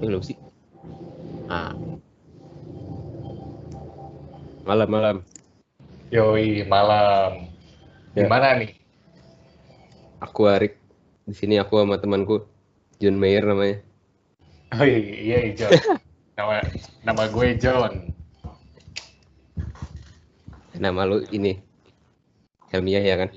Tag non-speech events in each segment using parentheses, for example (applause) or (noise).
belum sih ah malam malam Yoi, malam. Ya. Gimana nih? aku Arik di sini aku sama temanku John Mayer namanya Oh iya, iya John. (laughs) nama nama gue John. nama lu ini Helmiah ya kan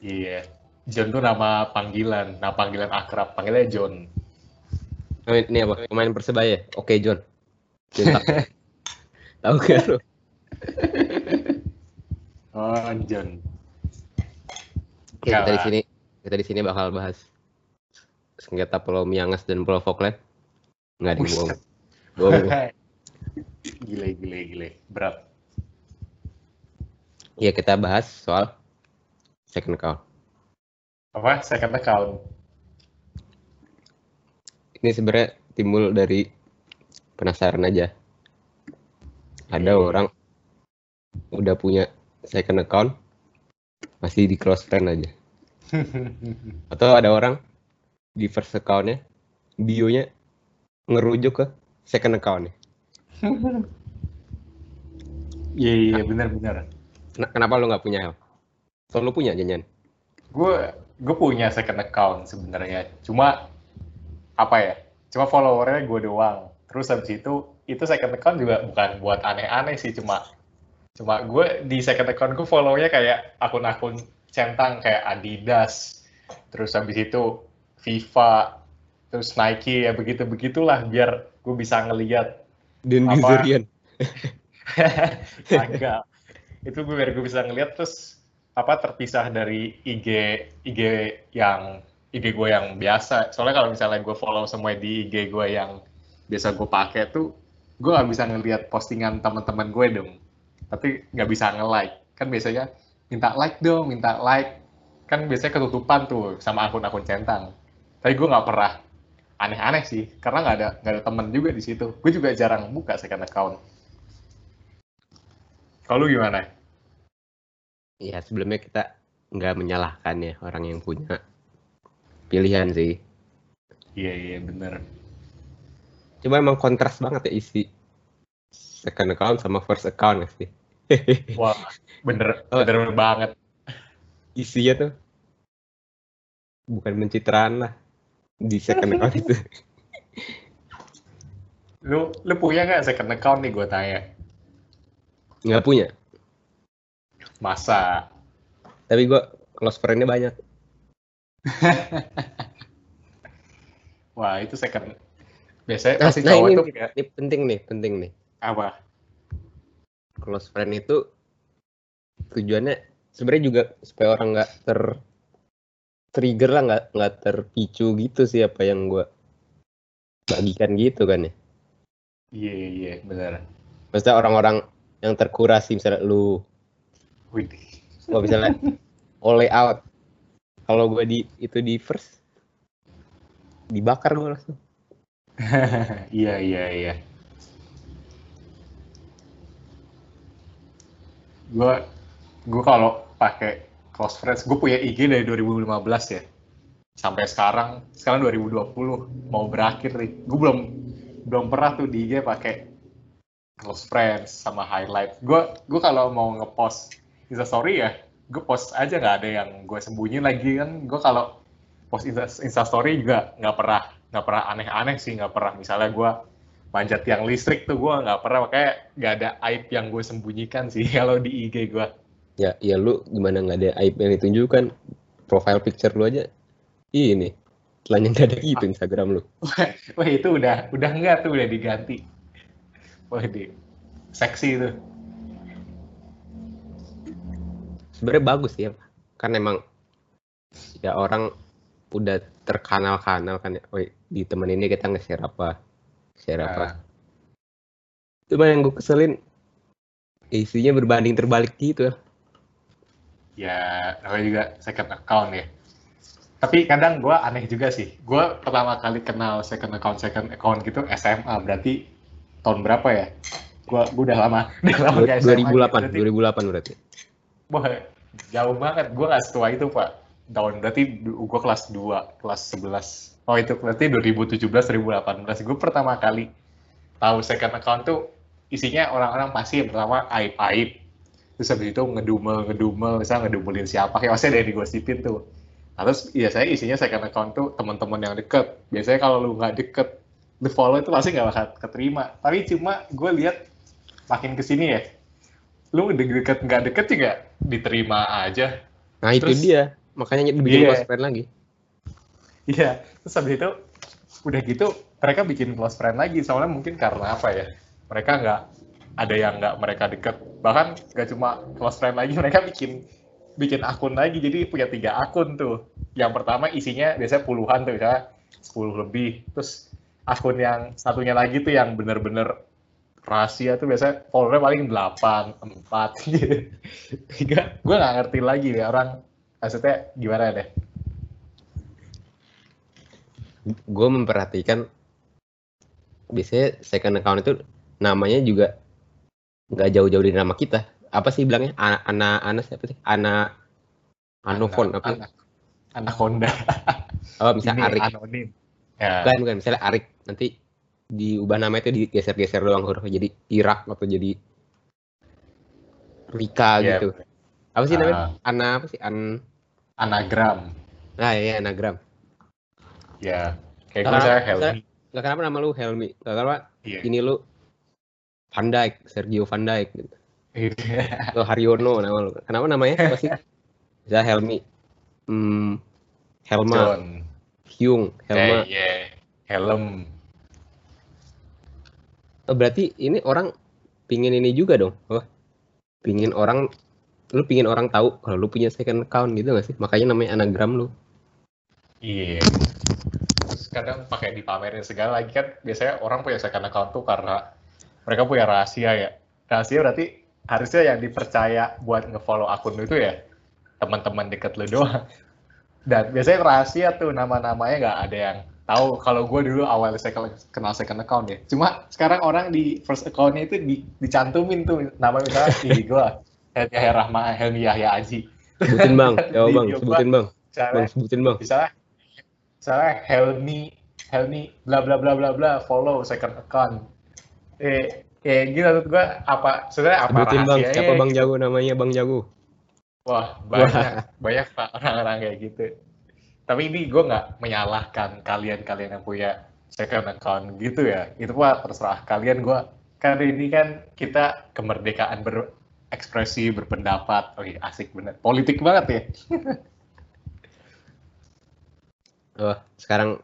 Iya. John tuh nama panggilan, nama panggilan akrab. Panggilnya John. Oh, ini apa? Pemain persebaya? Oke John. John (laughs) tahu gak lu? Oh, John. Oke, kita di sini kita di sini bakal bahas sengketa Pulau Miangas dan Pulau Falkland nggak ada bohong bohong gile, gile, gile. Berat. ya kita bahas soal second account Apa? Second account. Ini sebenarnya timbul dari penasaran aja ada Iya. orang udah punya second account masih di close friend aja (laughs) atau ada orang di first accountnya bionya ngerujuk ke second accountnya (laughs) Iya, iya, benar-benar. Ken- kenapa lu nggak punya? Atau lu punya jangan Gue gue punya second account sebenarnya. Cuma apa ya? Cuma followernya gue doang. Terus habis itu itu second account juga bukan buat aneh-aneh sih. Cuma cuma gue di second account gue follow-nya kayak akun-akun centang kayak Adidas. Terus habis itu FIFA, terus Nike ya begitu begitulah biar gue bisa ngeliat Dan Apa? Gazerian. (laughs) agak itu gue biar gue bisa ngeliat terus apa terpisah dari IG IG yang IG gue yang biasa. Soalnya kalau misalnya gue follow semua di IG gue yang biasa gue pakai tuh gue nggak bisa ngeliat postingan teman-teman gue dong. Tapi nggak bisa nge-like. Kan biasanya minta like dong minta like. Kan biasanya ketutupan tuh sama akun-akun centang. Tapi gue nggak pernah. Aneh-aneh sih karena nggak ada nggak ada temen juga di situ. Gue juga jarang buka second account. Kalau gimana? Ya sebelumnya kita nggak menyalahkan ya orang yang punya pilihan sih. Iya iya bener. Cuma emang kontras banget ya isi second account sama first account ya sih. (laughs) Wah bener Oh. bener banget. Isinya tuh bukan pencitraan lah di second account itu. (laughs) Lu lu punya nggak second account nih gue tanya? Nggak punya. Masa? Tapi gua close friend-nya banyak. (laughs) Wah itu second. Biasanya Nah, pasti nah, cowok ini, tuh kayak ini penting nih, penting nih. apa? Close friend itu tujuannya sebenarnya juga supaya orang nggak ter trigger lah nggak nggak terpicu gitu sih apa yang gua bagikan gitu kan ya. Iya iya bener. Maksudnya orang-orang yang terkurasi misalnya lu Wih. kalau misalnya (laughs) all out kalau gue di itu di first dibakar gue langsung (laughs) iya iya iya. Gue gue kalau pakai close friends, gue punya IG dari 2015 ya. Sampai sekarang, sekarang 2020 mau berakhir nih. Gue belum belum pernah tuh di IG pakai close friends sama highlight. Gue gue kalau mau ngepost Insta story ya, gue post aja nggak ada yang gue sembunyi lagi kan. Gue kalau post Insta, Insta story juga nggak pernah nggak pernah aneh-aneh sih nggak pernah. Misalnya gue manjat tiang listrik tuh gue nggak pernah. Makanya nggak ada aib yang gue sembunyikan sih (laughs) kalau di IG gue ya ya lu gimana nggak ada aib yang ditunjukkan? Profile picture lu aja. Ini. Telanjang dada gitu Instagram lu. (laughs) Wah itu udah udah enggak tuh udah diganti. Wah di seksi tuh sebenarnya bagus ya kan emang ya orang udah terkanal-kanal kan ya. Woi, di temen ini kita nge-share apa? Share apa? Nah, cuma yang gue keselin isinya berbanding terbalik gitu ya. Namanya juga second account ya. Tapi kadang gue aneh juga sih. Gue pertama kali kenal second account second account gitu SMA berarti tahun berapa ya? Gue udah lama (laughs) udah lama nggak SMA, 2008 berarti. 2008 berarti Wah, jauh banget. Gue nggak setua itu, Pak. tahun berarti gua kelas 2, kelas 11. Oh itu berarti 2017 2018. Gue pertama kali tahu second account tuh isinya orang-orang pasti yang pertama aib-aib. Terus habis itu ngedumel ngedumel, misalnya ngedumelin siapa, kayak ada yang digosipin tuh. Nah, terus biasanya isinya second account tuh teman-teman yang deket. Biasanya kalau lu nggak deket, the follow itu pasti nggak bakal keterima. Tapi cuma gue lihat makin ke sini ya, lu deket nggak deket juga diterima aja. Nah itu Terus- dia, makanya dibikin Iya. close friend lagi. Iya, terus habis itu udah gitu mereka bikin close friend lagi soalnya mungkin karena apa ya? Mereka nggak ada yang nggak mereka deket. Bahkan nggak cuma close friend lagi, (laughs) mereka bikin bikin akun lagi. Jadi punya tiga akun tuh. Yang pertama isinya biasanya puluhan tuh, misalnya 10 lebih. Terus akun yang satunya lagi tuh yang bener-bener rahasia tuh biasanya followernya paling 8, 4 gitu. Gue nggak ngerti lagi ya orang maksudnya gimana deh. Gue memperhatikan biasanya second account itu namanya juga nggak jauh-jauh dari nama kita. Apa sih bilangnya? A- Ana, Ana siapa sih? Ana, Anofon apa? anak, anak Honda Oh, misalnya Arik. anonim ya Bukan, bukan. Misalnya Arik. Nanti diubah nama itu digeser-geser doang hurufnya jadi Irak atau jadi Rika Iya. gitu. Apa sih namanya? Ah, Ana apa sih? An anagram Nah, iya anagram. ya kayak Karena- gue saya saya- Helmi kenapa nama lu Helmi. Kenapa iya ini lu Van Dijk, Sergio Van Dijk gitu. Iya. (laughs) Atau Haryono nama lu. Kenapa namanya? Apa sih? Bisa Helmi. Hmm, Helma, John Hyung, Helma. eh, iya helm berarti ini orang pingin ini juga dong. Apa? Pingin orang lu pingin orang tahu kalau lu punya second account gitu gak sih? Makanya namanya anagram lu. iya terus kadang pakai dipamerin segala lagi kan biasanya orang punya second account tuh karena mereka punya rahasia ya rahasia berarti harusnya yang dipercaya buat ngefollow akun lu itu ya teman-teman deket lu doang dan biasanya rahasia tuh nama-namanya nggak ada yang tahu kalau gue dulu awal second, kenal second account ya cuma sekarang orang di first accountnya itu di, dicantumin tuh nama misalnya (laughs) di gue Helmi Yahya Rahma Helmi Yahya Aji Sebutin bang, (laughs) ya bang, sebutin bang, misalnya bang sebutin bang. misalnya misalnya Helmi Helmi bla bla bla bla bla follow second account eh eh gitu menurut gue apa sebenarnya apa Sebutin bang, siapa bang gitu. jago namanya bang jago. Wah, banyak, banyak pak orang-orang kayak gitu. Tapi ini gue nggak menyalahkan kalian-kalian yang punya second account gitu ya. Itu pak terserah kalian. Gue kan ini kan kita kemerdekaan berekspresi, berpendapat. Oke, asik bener. Politik banget ya. (laughs) Oh, sekarang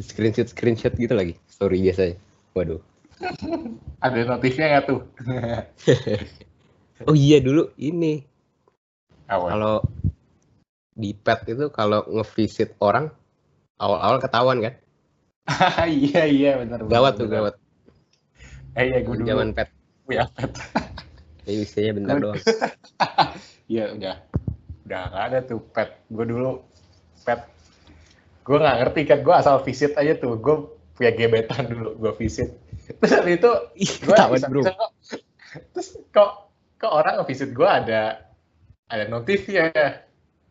screenshot screenshot gitu lagi. Story biasanya. Waduh. (laughs) Ada notifnya nggak tuh? (laughs) Oh iya dulu ini kalau di pet itu kalau ngevisit orang awal-awal ketahuan kan? (laughs) iya iya benar. Gawat tuh gawat. Eh iya gue dulu Zaman pet. punya pet. (laughs) Ya isinya bentar Gua- doang. (laughs) Iya udah udah nggak ada tuh pet. Gue dulu pet. Gue nggak ngerti kan. Gue asal visit aja tuh. Gue punya gebetan dulu. Gue visit. Terus habis itu gue ketahuan bro. kok. Terus kok kok orang ngevisit gue ada ada notifnya.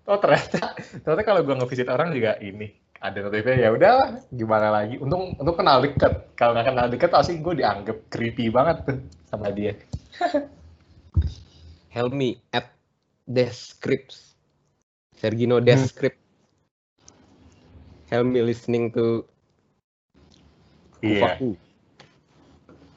Oh ternyata ternyata kalau gue ngevisit orang juga ini ada notifnya ya udah gimana lagi untung untung kenal deket kalau nggak kenal deket pasti gue dianggap creepy banget tuh sama dia (laughs) Helmi at Descripts. Sergino Descript. Helmi listening to Iya. Kufaku.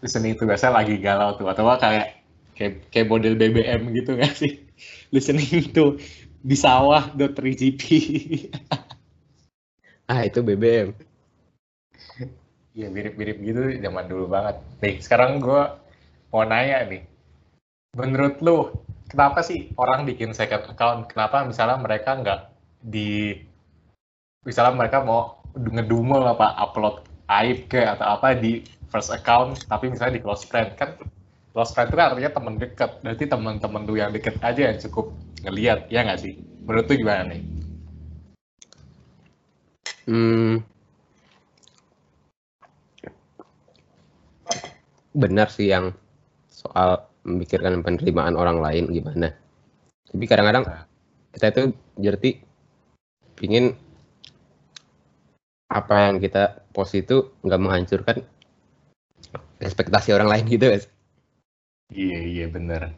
listening tuh biasa lagi galau tuh atau kayak kayak kayak model BBM gitu nggak sih (laughs) listening tuh di sawah dot 3GP (laughs) Ah itu BBM. ya mirip-mirip gitu zaman dulu banget. Nih sekarang gue mau nanya nih. Menurut lu kenapa sih orang bikin second account? Kenapa misalnya mereka nggak di misalnya mereka mau ngedumel apa upload aib ke atau apa di first account tapi misalnya di close friend? Kan close friend itu artinya teman dekat berarti teman-teman lu yang deket aja yang cukup ngelihat ya nggak sih menurut lu gimana nih Hmm. Benar sih yang soal memikirkan penerimaan orang lain gimana. Tapi kadang-kadang Nah. kita itu berarti pingin apa yang kita post itu nggak menghancurkan ekspektasi orang lain gitu guys. Iya iya bener.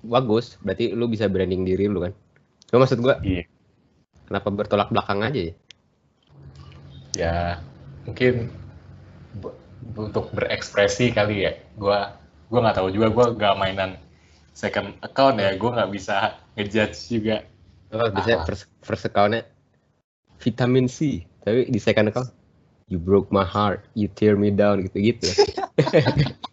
Bagus, berarti lu bisa branding diri lu kan. Cuma maksud gua, Iya. kenapa bertolak belakang aja ya? Ya mungkin untuk berekspresi kali ya. Gua gua nggak tahu juga. Gua nggak mainan second account ya. Gua nggak bisa ngejudge juga. Oh, biasanya Ah. first, first account-nya vitamin C, tapi di second account you broke my heart, you tear me down gitu-gitu. (laughs)